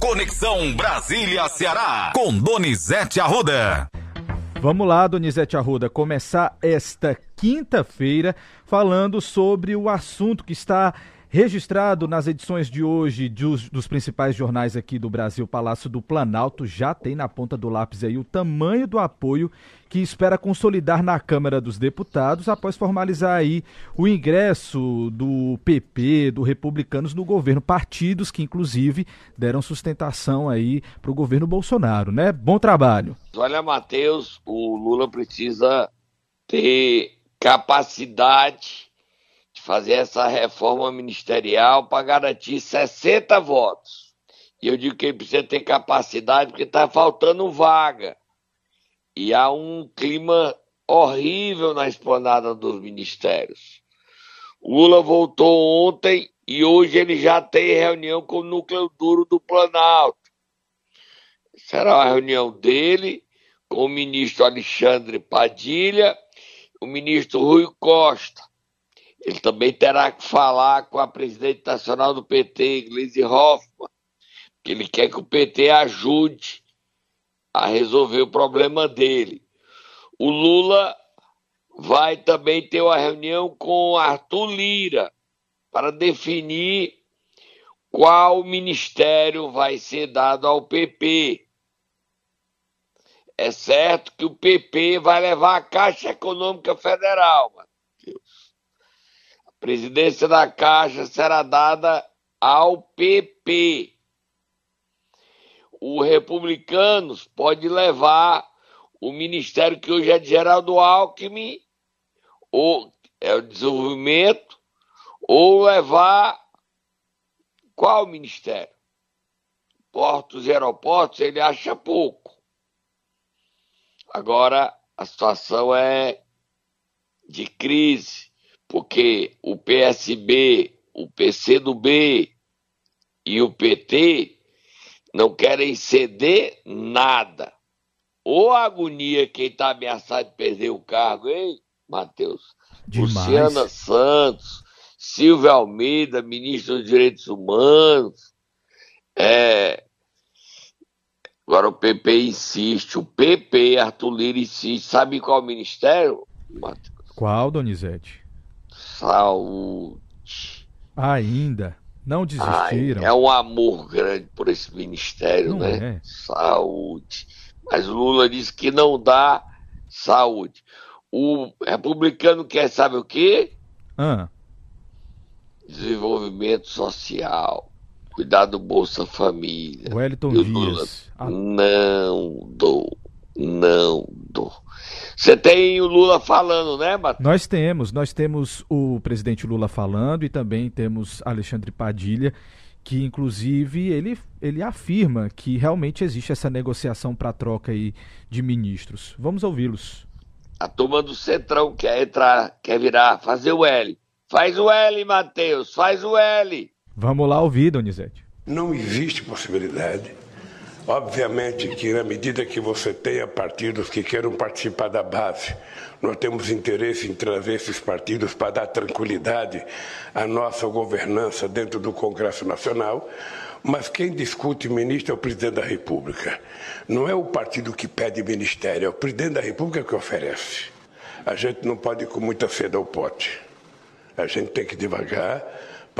Conexão Brasília-Ceará, com Donizete Arruda. Vamos lá, Donizete Arruda, começar esta quinta-feira falando sobre o assunto que está Registrado nas edições de hoje dos, dos, principais jornais aqui do Brasil, Palácio do Planalto já tem na ponta do lápis aí o tamanho do apoio que espera consolidar na Câmara dos Deputados após formalizar aí o ingresso do PP, do Republicanos no governo, partidos que inclusive deram sustentação aí para o governo Bolsonaro, né? Bom trabalho. Olha, Matheus, o Lula precisa ter capacidade de fazer essa reforma ministerial para garantir 60 votos. E eu digo que ele precisa ter capacidade porque está faltando vaga. E há um clima horrível na esplanada dos ministérios. Lula voltou ontem e hoje ele já tem reunião com o núcleo duro do Planalto. Será uma reunião dele com o ministro Alexandre Padilha, o ministro Rui Costa, ele também terá que falar com a presidente nacional do PT, Gleisi Hoffmann, que ele quer que o PT ajude a resolver o problema dele. O Lula vai também ter uma reunião com Arthur Lira para definir qual ministério vai ser dado ao PP. É certo que o PP vai levar a Caixa Econômica Federal, presidência da Caixa será dada ao PP. O Republicanos pode levar o ministério que hoje é de Geraldo Alckmin, ou é o desenvolvimento, ou levar qual ministério? Portos e aeroportos, ele acha pouco. Agora a situação é de crise porque o PSB, o PCdoB e o PT não querem ceder nada. A agonia quem está ameaçado de perder o cargo, hein, Matheus? Luciana Santos, Silvia Almeida, ministro dos Direitos Humanos. É... Agora o PP insiste, o PP, Arthur Lira insiste. Sabe qual ministério, Matheus? Qual, Donizete? Saúde. Ainda. Não desistiram. Ai, é um amor grande por esse ministério, não né? É. Saúde. Mas o Lula disse que não dá saúde. O republicano quer sabe o quê? Ah. Desenvolvimento social. Cuidar do Bolsa Família. Wellington Dias. Lula, ah. Não dou. Não dou. Você tem o Lula falando, né, Matheus? Nós temos, nós temos o presidente Lula falando e também temos Alexandre Padilha, que inclusive ele, ele afirma que realmente existe essa negociação para troca aí de ministros. Vamos ouvi-los. A turma do Centrão quer entrar, quer virar, fazer o L. Faz o L, Matheus, faz o L. Vamos lá ouvir, Donizete. Não existe possibilidade Obviamente que, na medida que você tenha partidos que queiram participar da base, nós temos interesse em trazer esses partidos para dar tranquilidade à nossa governança dentro do Congresso Nacional. Mas quem discute ministro é o presidente da República. Não é o partido que pede ministério, é o presidente da República que oferece. A gente não pode ir com muita sede ao pote. A gente tem que devagar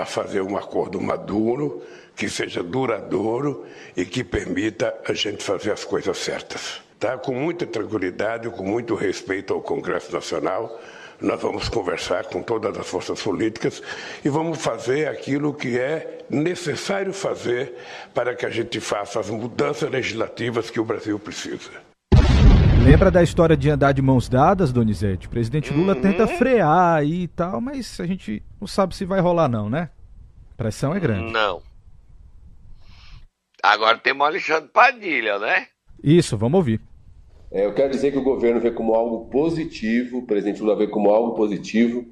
para fazer um acordo maduro que seja duradouro e que permita a gente fazer as coisas certas. Tá? Com muita tranquilidade, com muito respeito ao Congresso Nacional, nós vamos conversar com todas as forças políticas e vamos fazer aquilo que é necessário fazer para que a gente faça as mudanças legislativas que o Brasil precisa. Lembra da história de andar de mãos dadas, Donizete? O presidente Lula uhum. tenta frear aí e tal, mas a gente não sabe se vai rolar não, né? A pressão é grande. Não. Agora temos o Alexandre Padilha, né? Isso, vamos ouvir. É, eu quero dizer que o governo vê como algo positivo, o presidente Lula vê como algo positivo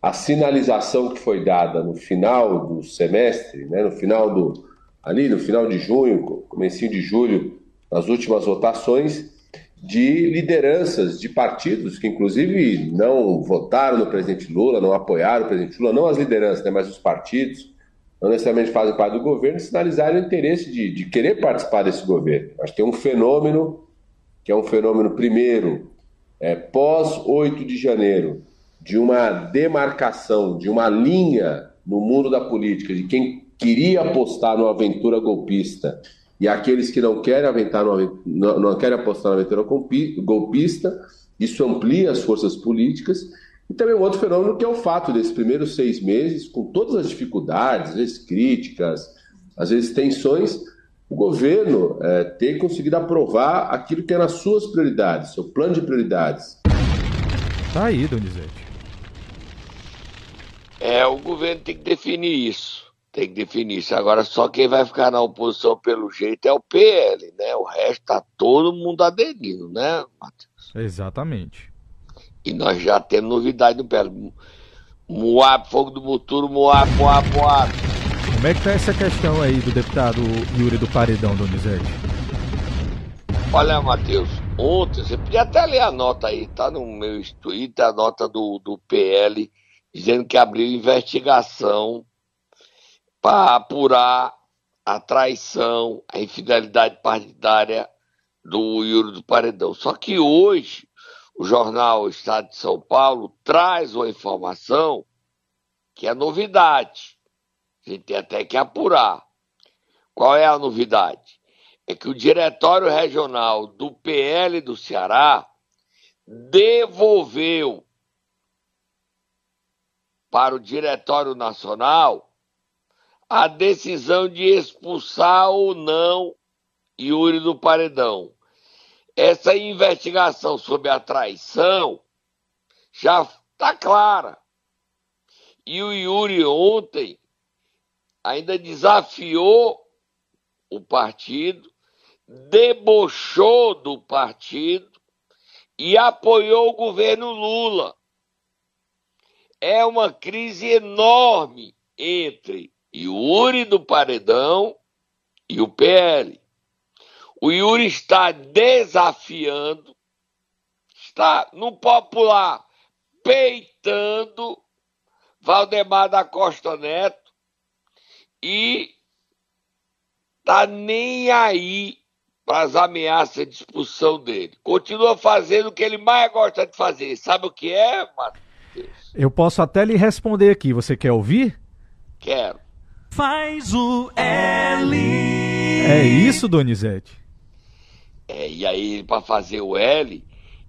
a sinalização que foi dada no final do semestre, né, no final do ali no final de junho, comecinho de julho, nas últimas votações de lideranças de partidos que inclusive não votaram no presidente Lula, não apoiaram o presidente Lula, não as lideranças, né, mas os partidos não necessariamente fazem parte do governo, sinalizarem o interesse de, de querer participar desse governo. Acho que tem um fenômeno, que é um fenômeno, primeiro, é, pós 8 de janeiro, de uma demarcação, de uma linha no mundo da política, de quem queria apostar numa aventura golpista e aqueles que não querem, aventar não, não querem apostar na aventura golpista, isso amplia as forças políticas e também um outro fenômeno que é o fato desses primeiros seis meses, com todas as dificuldades, às vezes críticas, às vezes tensões, o governo é, ter conseguido aprovar aquilo que é nas suas prioridades, seu plano de prioridades. Tá aí, Donizete. É, o governo tem que definir isso. Tem que definir isso. Agora, só quem vai ficar na oposição pelo jeito é o PL, né? O resto tá todo mundo aderindo, né, Matheus? Exatamente. E nós já temos novidade no pé. Moab, fogo do Muturo, Moab, Moab, Moab. Como é que tá essa questão aí do deputado Yuri do Paredão, Donizete? Olha, Matheus, ontem, você podia até ler a nota aí, tá no meu Twitter, a nota do, do PL, dizendo que abriu investigação para apurar a traição, a infidelidade partidária do Yuri do Paredão. Só que hoje o jornal Estado de São Paulo traz uma informação que é novidade. A gente tem até que apurar. Qual é a novidade? É que o Diretório Regional do PL do Ceará devolveu para o Diretório Nacional a decisão de expulsar ou não Yuri do Paredão essa investigação sobre a traição já está clara. E o Yuri ontem ainda desafiou o partido, debochou do partido e apoiou o governo Lula. É uma crise enorme entre Yuri do Paredão e o PL. O Yuri está desafiando, está no popular peitando Valdemar da Costa Neto e tá nem aí para as ameaças de expulsão dele. Continua fazendo o que ele mais gosta de fazer. Sabe o que é, Matheus? Eu posso até lhe responder aqui. Você quer ouvir? Quero. Faz o L. É isso, Donizete? É, e aí, para fazer o L,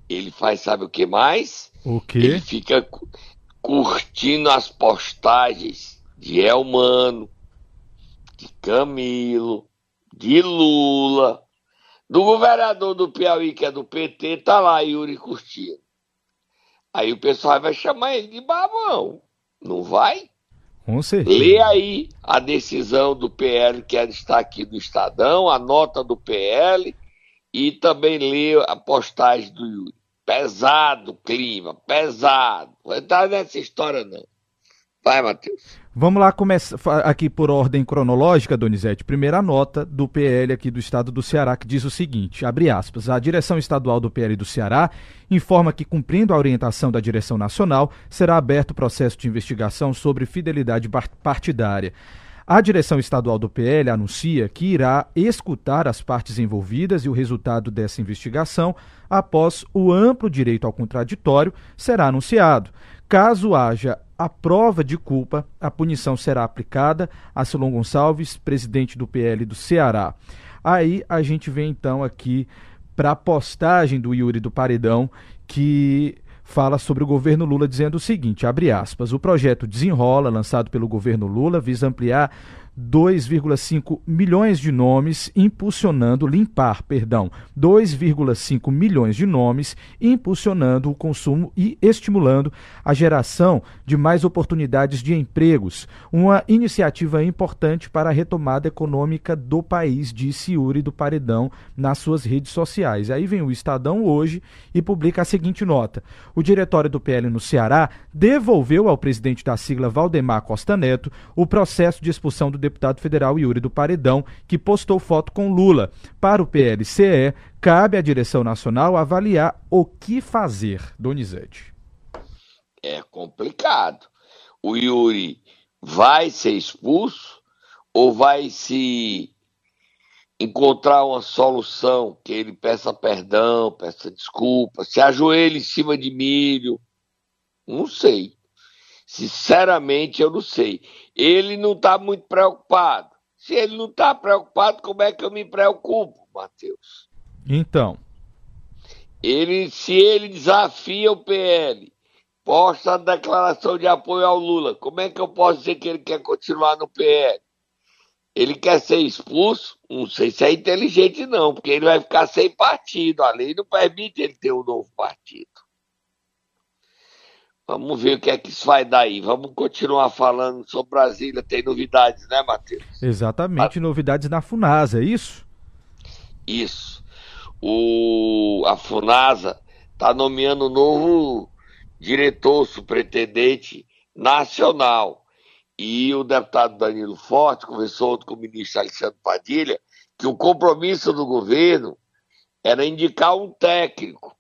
ele faz, sabe o que mais? O quê? Ele fica curtindo as postagens de Elmano, de Camilo, de Lula, do governador do Piauí, que é do PT, tá lá Yuri curtindo. Aí o pessoal vai chamar ele de babão. Não vai? Com certeza. Lê aí a decisão do PL, que está aqui do Estadão, a nota do PL, e também li a postagem do Yuri. Pesado clima, pesado. Não entrar nessa história, não. Vai, Matheus. Vamos lá começar aqui por ordem cronológica, Donizete. Primeira nota do PL aqui do estado do Ceará que diz o seguinte, abre aspas, a direção estadual do PL do Ceará informa que, cumprindo a orientação da direção nacional, será aberto o processo de investigação sobre fidelidade partidária. A direção estadual do PL anuncia que irá escutar as partes envolvidas e o resultado dessa investigação, após o amplo direito ao contraditório, será anunciado. Caso haja a prova de culpa, a punição será aplicada a Silon Gonçalves, presidente do PL do Ceará. Aí a gente vem então aqui para a postagem do Yuri do Paredão, que fala sobre o governo Lula dizendo o seguinte, abre aspas, o projeto Desenrola, lançado pelo governo Lula, visa ampliar 2,5 milhões de nomes impulsionando, limpar, perdão, 2,5 milhões de nomes impulsionando o consumo e estimulando a geração de mais oportunidades de empregos. Uma iniciativa importante para a retomada econômica do país, disse Yuri do Paredão nas suas redes sociais. Aí vem o Estadão hoje e publica a seguinte nota: O diretório do PL no Ceará devolveu ao presidente da sigla Valdemar Costa Neto o processo de expulsão do deputado federal Yuri do Paredão, que postou foto com Lula. Para o PLCE, cabe à direção nacional avaliar o que fazer. Donizete. É complicado. O Yuri vai ser expulso, ou vai se encontrar uma solução que ele peça perdão, peça desculpa, se ajoelhe em cima de milho? Não sei. Sinceramente, eu não sei. Ele não está muito preocupado. Se ele não está preocupado, como é que eu me preocupo, Matheus? Então. Ele, se ele desafia o PL, posta a declaração de apoio ao Lula, como é que eu posso dizer que ele quer continuar no PL? Ele quer ser expulso? Não sei se é inteligente, não, porque ele vai ficar sem partido. A lei não permite ele ter um novo partido. Vamos ver o que é que isso vai dar aí. Vamos continuar falando sobre Brasília. Tem novidades, né, Matheus? Exatamente, a... novidades na FUNASA, é isso? Isso. O... A FUNASA está nomeando um novo diretor, superintendente nacional. E o deputado Danilo Forte conversou com o ministro Alexandre Padilha que o compromisso do governo era indicar um técnico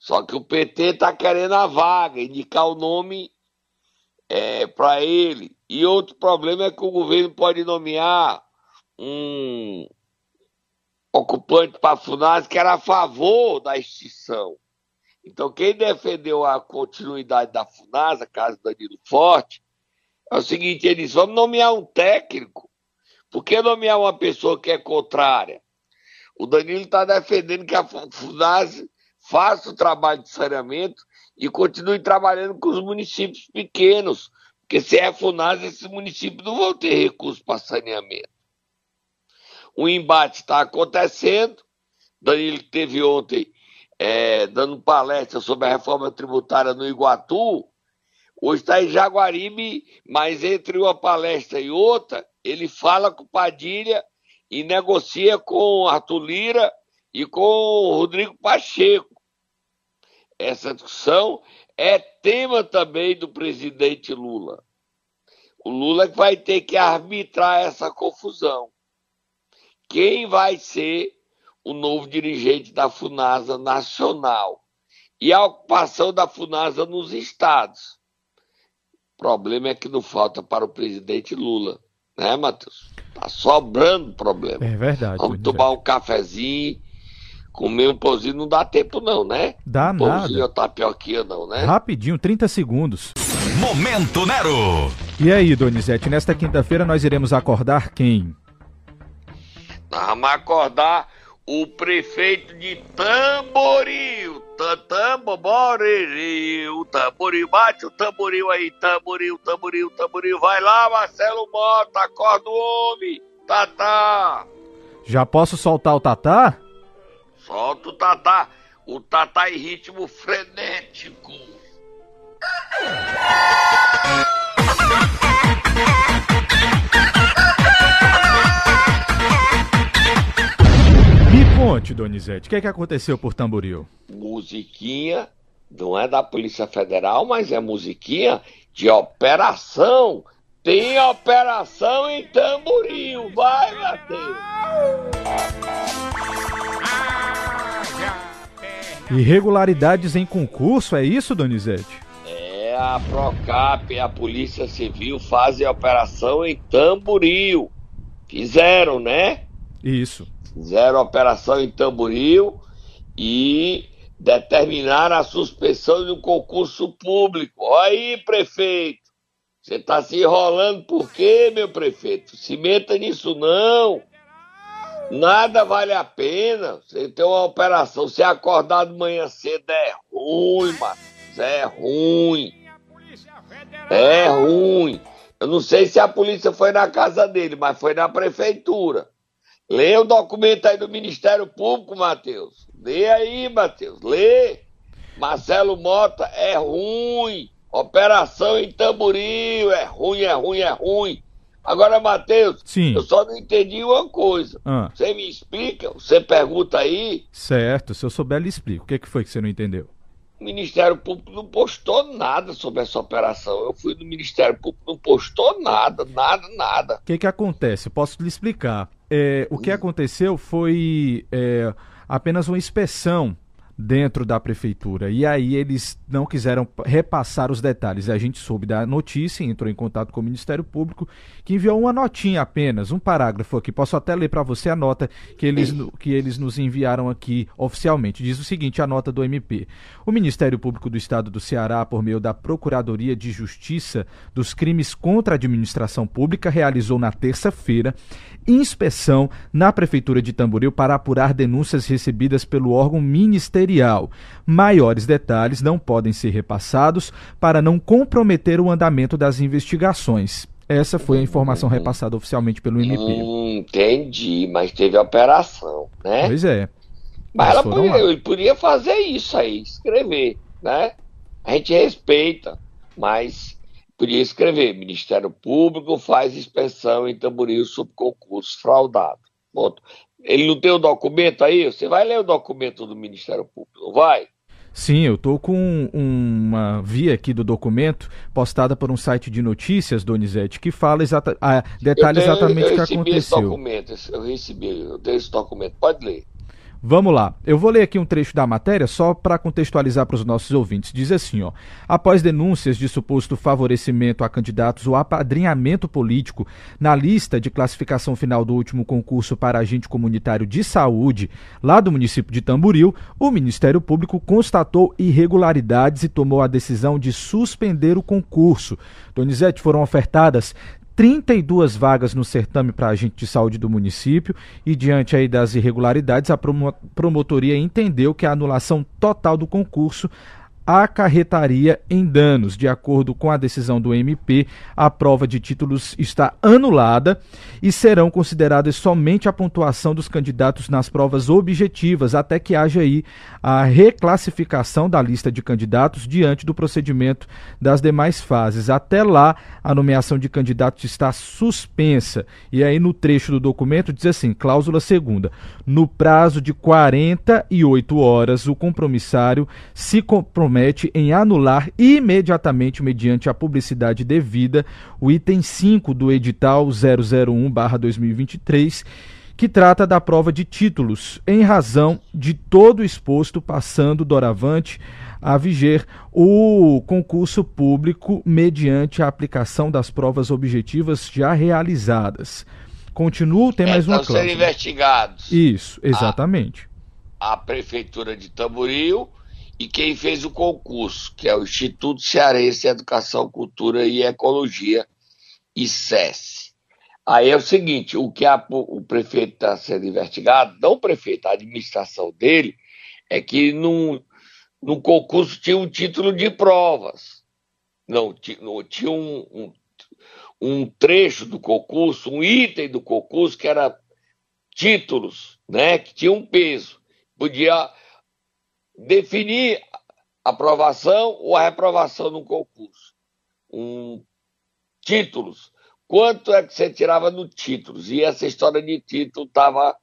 só que o PT está querendo a vaga, indicar o nome é, para ele. E outro problema é que o governo pode nomear um ocupante para a FUNAS que era a favor da extinção. Então, quem defendeu a continuidade da FUNAS, a casa do Danilo Forte, é o seguinte: eles vão nomear um técnico. Por que nomear uma pessoa que é contrária? O Danilo está defendendo que a FUNAS faça o trabalho de saneamento e continue trabalhando com os municípios pequenos, porque se é FUNAS, esses municípios não vão ter recursos para saneamento. O embate está acontecendo. Danilo teve ontem é, dando palestra sobre a reforma tributária no Iguatu. Hoje está em Jaguaribe, mas entre uma palestra e outra, ele fala com Padilha e negocia com Arthur Lira e com Rodrigo Pacheco essa discussão é tema também do presidente Lula. O Lula vai ter que arbitrar essa confusão. Quem vai ser o novo dirigente da FUNASA nacional? E a ocupação da FUNASA nos estados. O problema é que não falta para o presidente Lula, né, Matheus? Tá sobrando problema. É verdade. Vamos tomar um cafezinho Comer um pãozinho não dá tempo, não, né? Dá um nada. Pãozinho ou tapioquinha, não, né? Rapidinho, 30 segundos. Momento Nero! E aí, Donizete, nesta quinta-feira nós iremos acordar quem? Nós vamos acordar o prefeito de Tamboril. Tamboril, tamboril, bate o tamboril aí, tamboril, tamboril, tamboril. Vai lá, Marcelo Mota, acorda o homem, Tatá. Já posso soltar o Tatá? Solta o Tatá. O Tatá em ritmo frenético. Me conte, Donizete, o que, é que aconteceu por Tamboril? Musiquinha, não é da Polícia Federal, mas é musiquinha de operação. Tem operação em Tamboril, vai, Matheus! Irregularidades em concurso, é isso, Donizete? É, a Procap e a Polícia Civil fazem a operação em Tamboril. Fizeram, né? Isso. Fizeram a operação em Tamboril e determinaram a suspensão de um concurso público. Olha aí, prefeito. Você está se enrolando por quê, meu prefeito? Se meta nisso não. Nada vale a pena. Você tem uma operação, você acordar de manhã cedo é ruim, mano. É ruim. É ruim. Eu não sei se a polícia foi na casa dele, mas foi na prefeitura. Lê o documento aí do Ministério Público, Matheus. Lê aí, Matheus. Lê. Marcelo Mota é ruim. Operação em Tamboril é ruim, é ruim, é ruim. Agora, Matheus, Sim. eu só não entendi uma coisa. Ah. Você me explica? Você pergunta aí? Certo, se eu souber, lhe explico. O que, que foi que você não entendeu? O Ministério Público não postou nada sobre essa operação. Eu fui no Ministério Público, não postou nada, nada, nada. O que, que acontece? Posso lhe explicar. É, o que aconteceu foi é, apenas uma inspeção dentro da prefeitura. E aí eles não quiseram repassar os detalhes. A gente soube da notícia, entrou em contato com o Ministério Público, que enviou uma notinha apenas, um parágrafo aqui. Posso até ler para você a nota que eles, que eles nos enviaram aqui oficialmente. Diz o seguinte: a nota do MP. O Ministério Público do Estado do Ceará, por meio da Procuradoria de Justiça dos Crimes contra a Administração Pública, realizou na terça-feira inspeção na Prefeitura de Tamboril para apurar denúncias recebidas pelo órgão ministerial. Maiores detalhes não podem ser repassados para não comprometer o andamento das investigações. Essa foi a informação uhum. repassada oficialmente pelo MP. Hum, entendi, mas teve operação, né? Pois é. Mas ela podia, podia fazer isso aí, escrever, né? A gente respeita, mas podia escrever: Ministério Público faz inspeção em Tamboril sobre concurso fraudado. Ponto. Ele não tem o documento aí? Você vai ler o documento do Ministério Público, não vai? Sim, eu estou com uma via aqui do documento postada por um site de notícias, Donizete, que fala exata, ah, detalhe exatamente o que aconteceu. Esse documento, eu recebi, eu tenho esse documento, pode ler. Vamos lá. Eu vou ler aqui um trecho da matéria só para contextualizar para os nossos ouvintes. Diz assim, ó: Após denúncias de suposto favorecimento a candidatos ou apadrinhamento político na lista de classificação final do último concurso para agente comunitário de saúde, lá do município de Tamboril, o Ministério Público constatou irregularidades e tomou a decisão de suspender o concurso. Donizete foram ofertadas 32 vagas no certame para agente de saúde do município e diante aí das irregularidades a promotoria entendeu que a anulação total do concurso acarretaria em danos. De acordo com a decisão do MP, a prova de títulos está anulada e serão consideradas somente a pontuação dos candidatos nas provas objetivas, até que haja aí a reclassificação da lista de candidatos diante do procedimento das demais fases. Até lá, a nomeação de candidatos está suspensa. E aí no trecho do documento diz assim, cláusula segunda, no prazo de 48 horas, o compromissário se compromete compromete em anular imediatamente, mediante a publicidade devida, o item 5 do edital 001-2023, que trata da prova de títulos, em razão de todo exposto passando doravante a viger o concurso público mediante a aplicação das provas objetivas já realizadas. Continuo, tem é, mais uma cláusula. investigados. Isso, exatamente. A, a Prefeitura de Tamboril e quem fez o concurso, que é o Instituto Cearense de Educação, Cultura e Ecologia, ICES. Aí é o seguinte, o que a, o prefeito está sendo investigado, não o prefeito, a administração dele, é que no, no concurso tinha um título de provas. Não, não tinha um, um, um trecho do concurso, um item do concurso que era títulos, né, que tinha um peso. Podia definir aprovação ou a reprovação no concurso. Um, títulos. Quanto é que você tirava no títulos? E essa história de título estava.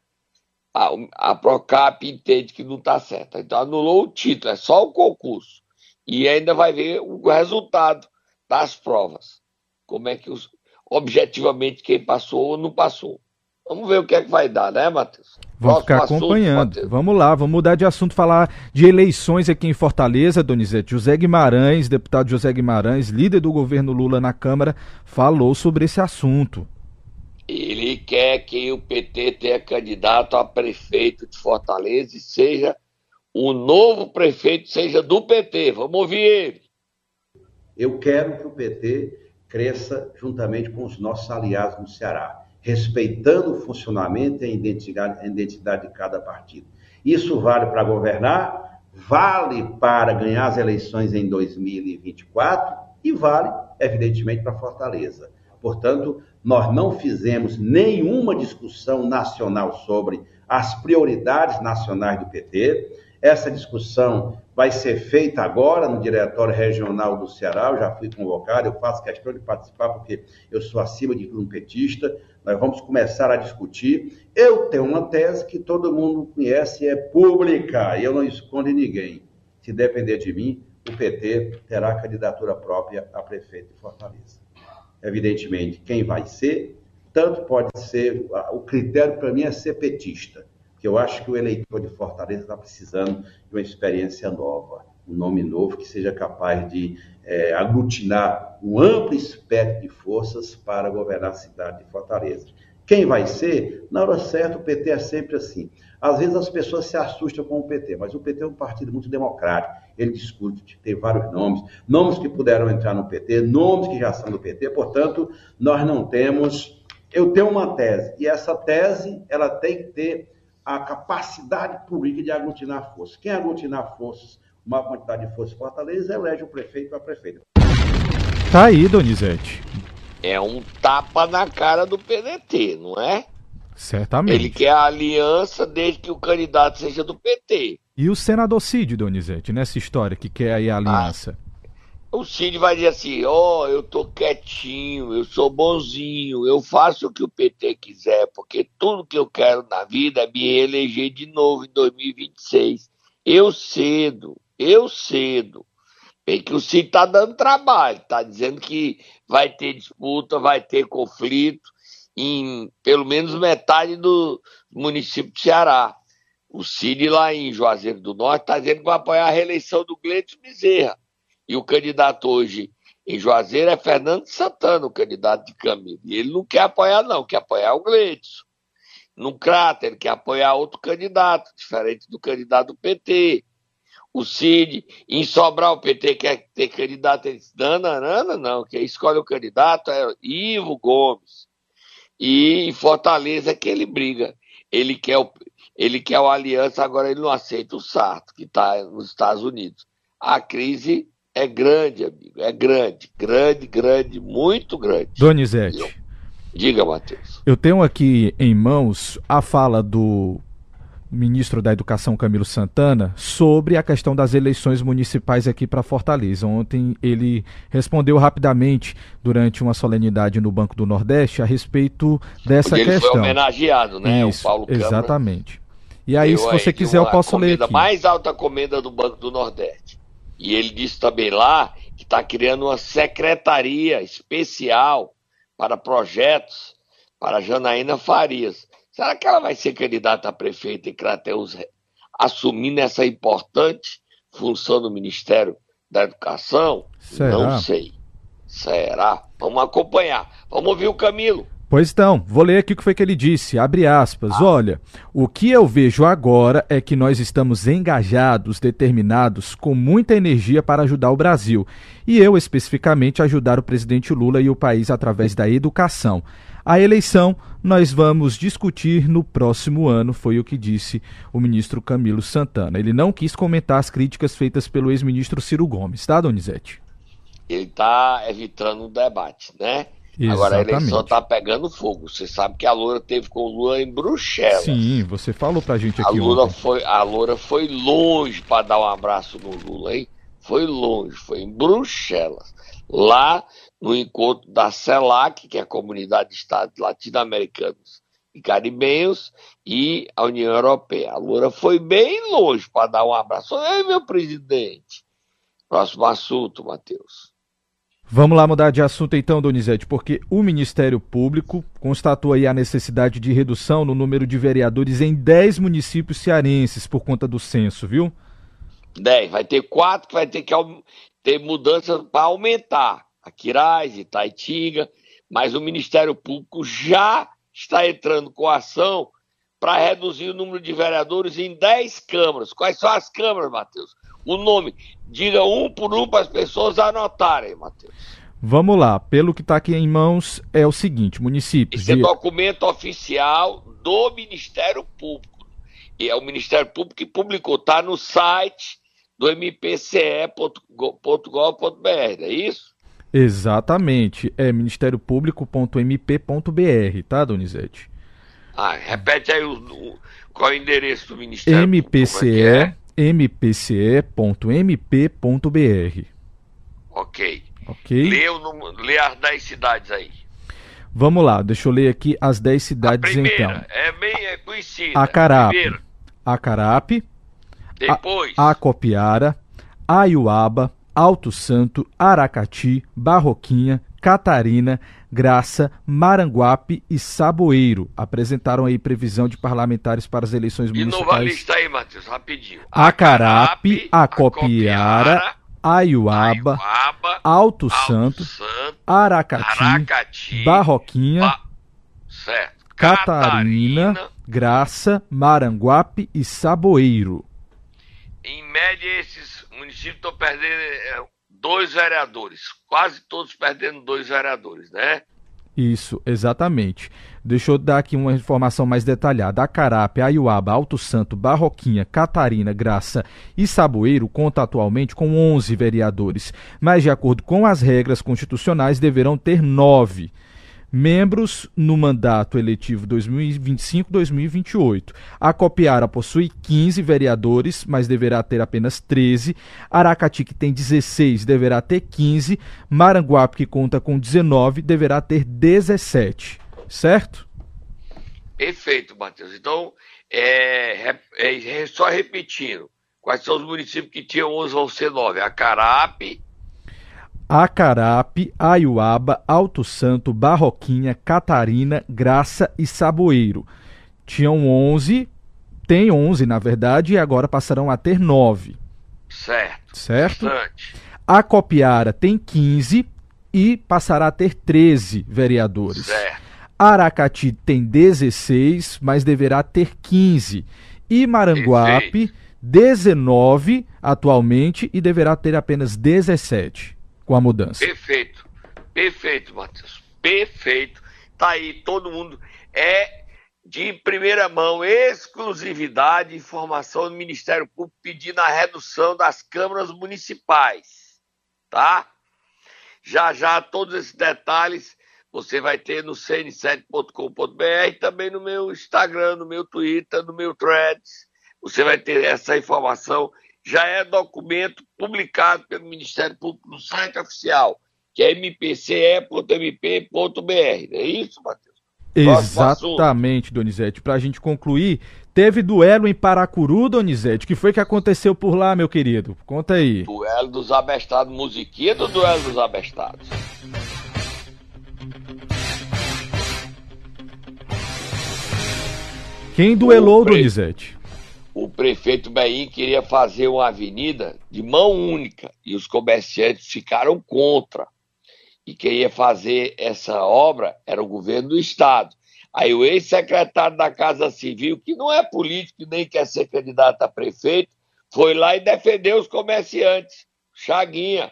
A, a Procap entende que não está certa. Então anulou o título, é só o concurso. E ainda vai ver o resultado das provas. Como é que os, objetivamente quem passou ou não passou. Vamos ver o que é que vai dar, né, Matheus? Vamos ficar acompanhando. Assunto, vamos lá, vamos mudar de assunto, falar de eleições aqui em Fortaleza, Donizete. José Guimarães, deputado José Guimarães, líder do governo Lula na Câmara, falou sobre esse assunto. Ele quer que o PT tenha candidato a prefeito de Fortaleza e seja o novo prefeito, seja do PT. Vamos ouvir ele. Eu quero que o PT cresça juntamente com os nossos aliados no Ceará respeitando o funcionamento e a identidade, a identidade de cada partido. Isso vale para governar, vale para ganhar as eleições em 2024 e vale, evidentemente, para Fortaleza. Portanto, nós não fizemos nenhuma discussão nacional sobre as prioridades nacionais do PT. Essa discussão vai ser feita agora no Diretório Regional do Ceará. Eu já fui convocado, eu faço questão de participar porque eu sou acima de um petista. Nós vamos começar a discutir. Eu tenho uma tese que todo mundo conhece, é pública, e eu não escondo ninguém. Se depender de mim, o PT terá candidatura própria a prefeito de Fortaleza. Evidentemente, quem vai ser, tanto pode ser, o critério para mim é ser petista. Eu acho que o eleitor de Fortaleza está precisando de uma experiência nova, um nome novo que seja capaz de é, aglutinar um amplo espectro de forças para governar a cidade de Fortaleza. Quem vai ser? Na hora certa, o PT é sempre assim. Às vezes as pessoas se assustam com o PT, mas o PT é um partido muito democrático. Ele discute, tem vários nomes, nomes que puderam entrar no PT, nomes que já são do PT. Portanto, nós não temos. Eu tenho uma tese, e essa tese ela tem que ter a capacidade política de aglutinar forças. Quem aglutinar forças, uma quantidade de forças Fortaleza, elege o prefeito a prefeita. Tá aí, Donizete é um tapa na cara do PDT, não é? Certamente. Ele quer a aliança desde que o candidato seja do PT. E o senador Cid, Donizete, nessa história que quer aí a aliança? Ah, o Cid vai dizer assim: ó, oh, eu tô quietinho, eu sou bonzinho, eu faço o que o PT quiser, porque tudo que eu quero na vida é me eleger de novo em 2026. Eu cedo, eu cedo. Bem que o Cid está dando trabalho, está dizendo que vai ter disputa, vai ter conflito em pelo menos metade do município de Ceará. O Cid lá em Juazeiro do Norte está dizendo que vai apoiar a reeleição do Gleito Bezerra. E o candidato hoje em Juazeiro é Fernando Santana, o candidato de Camilo. E ele não quer apoiar, não, quer apoiar o Gleito. No cráter, ele quer apoiar outro candidato, diferente do candidato do PT o Cid, em Sobral o PT quer ter candidato, ele não, não, quem escolhe o candidato é Ivo Gomes. E em Fortaleza é que ele briga. Ele quer o, ele quer o Aliança, agora ele não aceita o Sarto, que está nos Estados Unidos. A crise é grande, amigo, é grande, grande, grande, muito grande. Donizete. Diga, Matheus. Eu tenho aqui em mãos a fala do ministro da Educação Camilo Santana sobre a questão das eleições municipais aqui para Fortaleza. Ontem ele respondeu rapidamente durante uma solenidade no Banco do Nordeste a respeito dessa ele questão. Ele foi homenageado, né? Isso, o Paulo Câmara. Exatamente. E aí, eu, se você quiser, eu posso ler aqui. mais alta comenda do Banco do Nordeste. E ele disse também lá que está criando uma secretaria especial para projetos para Janaína Farias Será que ela vai ser candidata a prefeita em Crateus assumindo essa importante função do Ministério da Educação? Será? Não sei. Será? Vamos acompanhar. Vamos ouvir o Camilo. Pois então, vou ler aqui o que foi que ele disse, abre aspas, ah. olha, o que eu vejo agora é que nós estamos engajados, determinados, com muita energia para ajudar o Brasil, e eu especificamente ajudar o presidente Lula e o país através da educação. A eleição nós vamos discutir no próximo ano, foi o que disse o ministro Camilo Santana. Ele não quis comentar as críticas feitas pelo ex-ministro Ciro Gomes, tá, Donizete? Ele está evitando o debate, né? Exatamente. Agora a eleição está pegando fogo. Você sabe que a Loura teve com o Lula em Bruxelas. Sim, você falou pra gente aqui. A Lula foi, a Loura foi longe para dar um abraço no Lula, hein? Foi longe, foi em Bruxelas. Lá no encontro da CELAC, que é a Comunidade de Estados Latino-Americanos e Caribenhos, e a União Europeia. A Lula foi bem longe para dar um abraço. Ei, meu presidente. Próximo assunto, Matheus. Vamos lá mudar de assunto então, Donizete, porque o Ministério Público constatou aí a necessidade de redução no número de vereadores em 10 municípios cearenses por conta do censo, viu? 10. Vai ter quatro que vai ter que ter mudança para aumentar. Aquiraz, Itaitinga, mas o Ministério Público já está entrando com ação para reduzir o número de vereadores em 10 câmaras. Quais são as câmaras, Matheus? O nome. Diga um por um para as pessoas anotarem, Matheus. Vamos lá, pelo que está aqui em mãos, é o seguinte: municípios. Esse de... é documento oficial do Ministério Público. E é o Ministério Público que publicou, está no site do mpce.gov.br, é isso? Exatamente. É ministériopúblico.mp.br, tá, Donizete? Ah, repete aí o, o, qual é o endereço do Ministério MPCE, é? mpce.mp.br. Ok. Ok. Lê, o, lê as 10 cidades aí. Vamos lá, deixa eu ler aqui as 10 cidades a primeira, então. É bem é conhecida. Acarape. Acarape. Depois. Acopiara. Aiuaba. Alto Santo, Aracati, Barroquinha, Catarina, Graça, Maranguape e Saboeiro. Apresentaram aí previsão de parlamentares para as eleições E municipais. nova lista aí, Matheus, rapidinho. Acarape, Acopiara, Aiuaba, Aiuaba, Alto Alto Santo, Santo, Aracati, Aracati, Barroquinha, Ba-. Catarina, Graça, Maranguape e Saboeiro. Em média, esses municípios estão perdendo é, dois vereadores. Quase todos perdendo dois vereadores, né? Isso, exatamente. Deixa eu dar aqui uma informação mais detalhada. Acarape, Aiuaba, Alto Santo, Barroquinha, Catarina, Graça e Saboeiro conta atualmente com 11 vereadores, mas de acordo com as regras constitucionais deverão ter nove membros no mandato eletivo 2025-2028. A Copiara possui 15 vereadores, mas deverá ter apenas 13. Aracati, que tem 16, deverá ter 15. Maranguape, que conta com 19, deverá ter 17. Certo? Perfeito, Matheus. Então, é, é, é só repetindo. Quais são os municípios que tinham 11 vão ser 9? Acarape, Acarape, Aiuaba, Alto Santo, Barroquinha, Catarina, Graça e Saboeiro. Tinham 11, tem 11 na verdade, e agora passarão a ter 9, certo. certo? Bastante. A Copiara tem 15 e passará a ter 13 vereadores. Certo. Aracati tem 16, mas deverá ter 15. E Maranguape, 19 atualmente e deverá ter apenas 17 com a mudança. Perfeito. Perfeito, Matheus. Perfeito. Tá aí, todo mundo. É de primeira mão, exclusividade, informação do Ministério Público pedindo a redução das câmaras municipais. Tá? Já já, todos esses detalhes você vai ter no cn7.com.br e também no meu Instagram, no meu Twitter, no meu Threads. Você vai ter essa informação. Já é documento publicado pelo Ministério Público no site oficial, que é mpce.mp.br. É isso, Matheus? Exatamente, Donizete. Para a gente concluir, teve duelo em Paracuru, Donizete. O que foi que aconteceu por lá, meu querido? Conta aí. Duelo dos abestados, musiquinha do duelo dos abestados. Quem duelou, O pre- Donizete? O prefeito Beim queria fazer uma avenida de mão única e os comerciantes ficaram contra. E queria fazer essa obra era o governo do estado. Aí o ex-secretário da Casa Civil, que não é político nem quer ser candidato a prefeito, foi lá e defendeu os comerciantes. Chaguinha.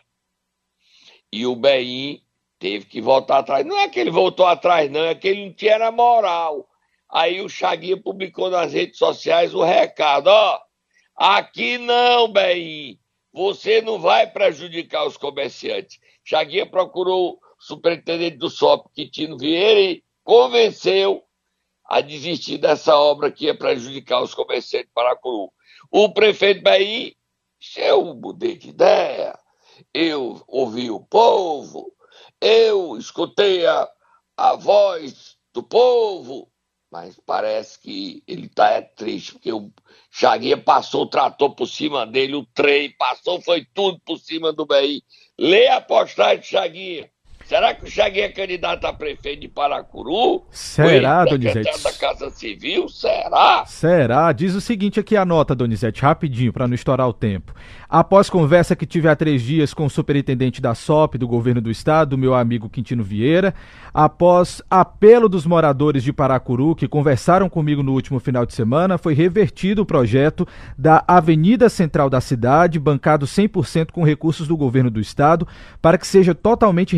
E o Beim teve que voltar atrás. Não é que ele voltou atrás, não, é que ele não tinha moral. Aí o Chaguinha publicou nas redes sociais o recado: ó, aqui não, Beim, você não vai prejudicar os comerciantes. Chaguinha procurou o superintendente do SOP, Quitino Vieira, e convenceu a desistir dessa obra que ia prejudicar os comerciantes de Paracuru. O prefeito Beim, eu mudei de ideia, eu ouvi o povo, eu escutei a, a voz do povo, mas parece que ele tá é triste, porque o Chaguinha passou o trator por cima dele, o trem passou, foi tudo por cima do BI. Lê a postagem do Chaguinha. Será que o Chaguinha é candidato a prefeito de Paracuru? Será, Donizete? da Casa Civil? Será? Será? Diz o seguinte aqui a nota, Donizete, rapidinho, para não estourar o tempo. Após conversa que tive há três dias com o superintendente da SOP do governo do estado, meu amigo Quintino Vieira, após apelo dos moradores de Paracuru que conversaram comigo no último final de semana, foi revertido o projeto da Avenida Central da cidade, bancado 100% com recursos do governo do estado, para que seja totalmente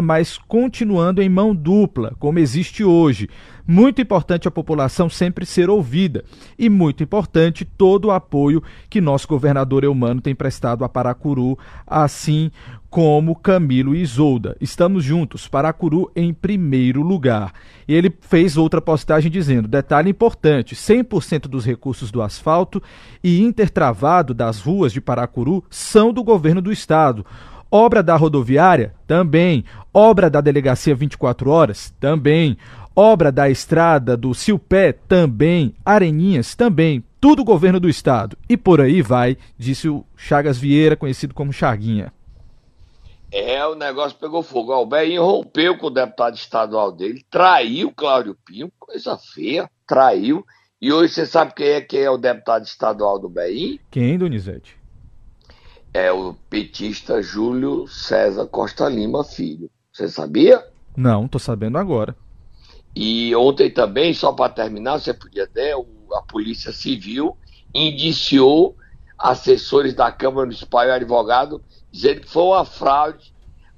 mas continuando em mão dupla, como existe hoje. Muito importante a população sempre ser ouvida e muito importante todo o apoio que nosso governador Eumano tem prestado a Paracuru, assim como Camilo e Isolda. Estamos juntos, Paracuru em primeiro lugar. E ele fez outra postagem dizendo: detalhe importante: 100% dos recursos do asfalto e intertravado das ruas de Paracuru são do governo do estado. Obra da rodoviária? Também. Obra da delegacia 24 horas? Também. Obra da estrada do Silpé? Também. Areninhas? Também. Tudo governo do estado. E por aí vai, disse o Chagas Vieira, conhecido como Chaguinha. É, o negócio pegou fogo. O Bem rompeu com o deputado estadual dele, traiu Cláudio Pinho, coisa feia, traiu. E hoje você sabe quem é, quem é o deputado estadual do BEI? Quem, Donizete? É o petista Júlio César Costa Lima Filho. Você sabia? Não, tô sabendo agora. E ontem também, só para terminar, você podia ter, a Polícia Civil indiciou assessores da Câmara Municipal e advogado, dizendo que foi uma fraude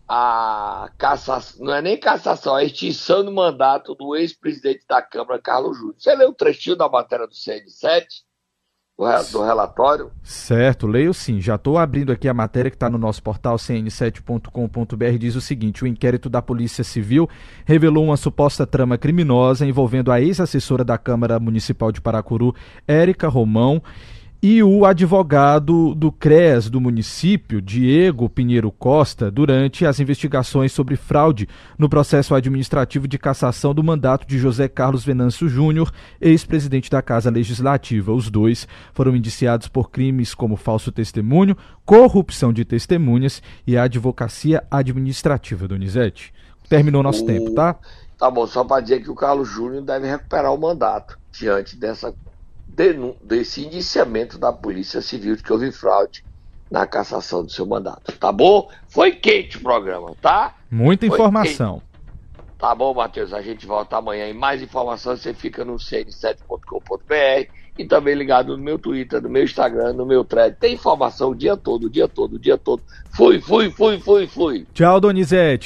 a cassação, não é nem cassação, é a extinção do mandato do ex-presidente da Câmara, Carlos Júnior. Você leu o trechinho da matéria do CN7, do relatório? Certo, leio sim. Já estou abrindo aqui a matéria que está no nosso portal cn7.com.br. Diz o seguinte: o inquérito da Polícia Civil revelou uma suposta trama criminosa envolvendo a ex-assessora da Câmara Municipal de Paracuru, Érica Romão e o advogado do CRES do município, Diego Pinheiro Costa, durante as investigações sobre fraude no processo administrativo de cassação do mandato de José Carlos Venâncio Júnior, ex-presidente da Casa Legislativa. Os dois foram indiciados por crimes como falso testemunho, corrupção de testemunhas e advocacia administrativa, Donizete. Terminou nosso o... tempo, tá? Tá bom, só para dizer que o Carlos Júnior deve recuperar o mandato diante dessa desse indiciamento da Polícia Civil de que houve fraude na cassação do seu mandato. Tá bom? Foi quente o programa, tá? Muita Foi informação. Quente. Tá bom, Matheus. A gente volta amanhã. E mais informações você fica no cn7.com.br e também ligado no meu Twitter, no meu Instagram, no meu thread. Tem informação o dia todo, o dia todo, o dia todo. Fui, fui, fui, fui, fui. Tchau, Donizete.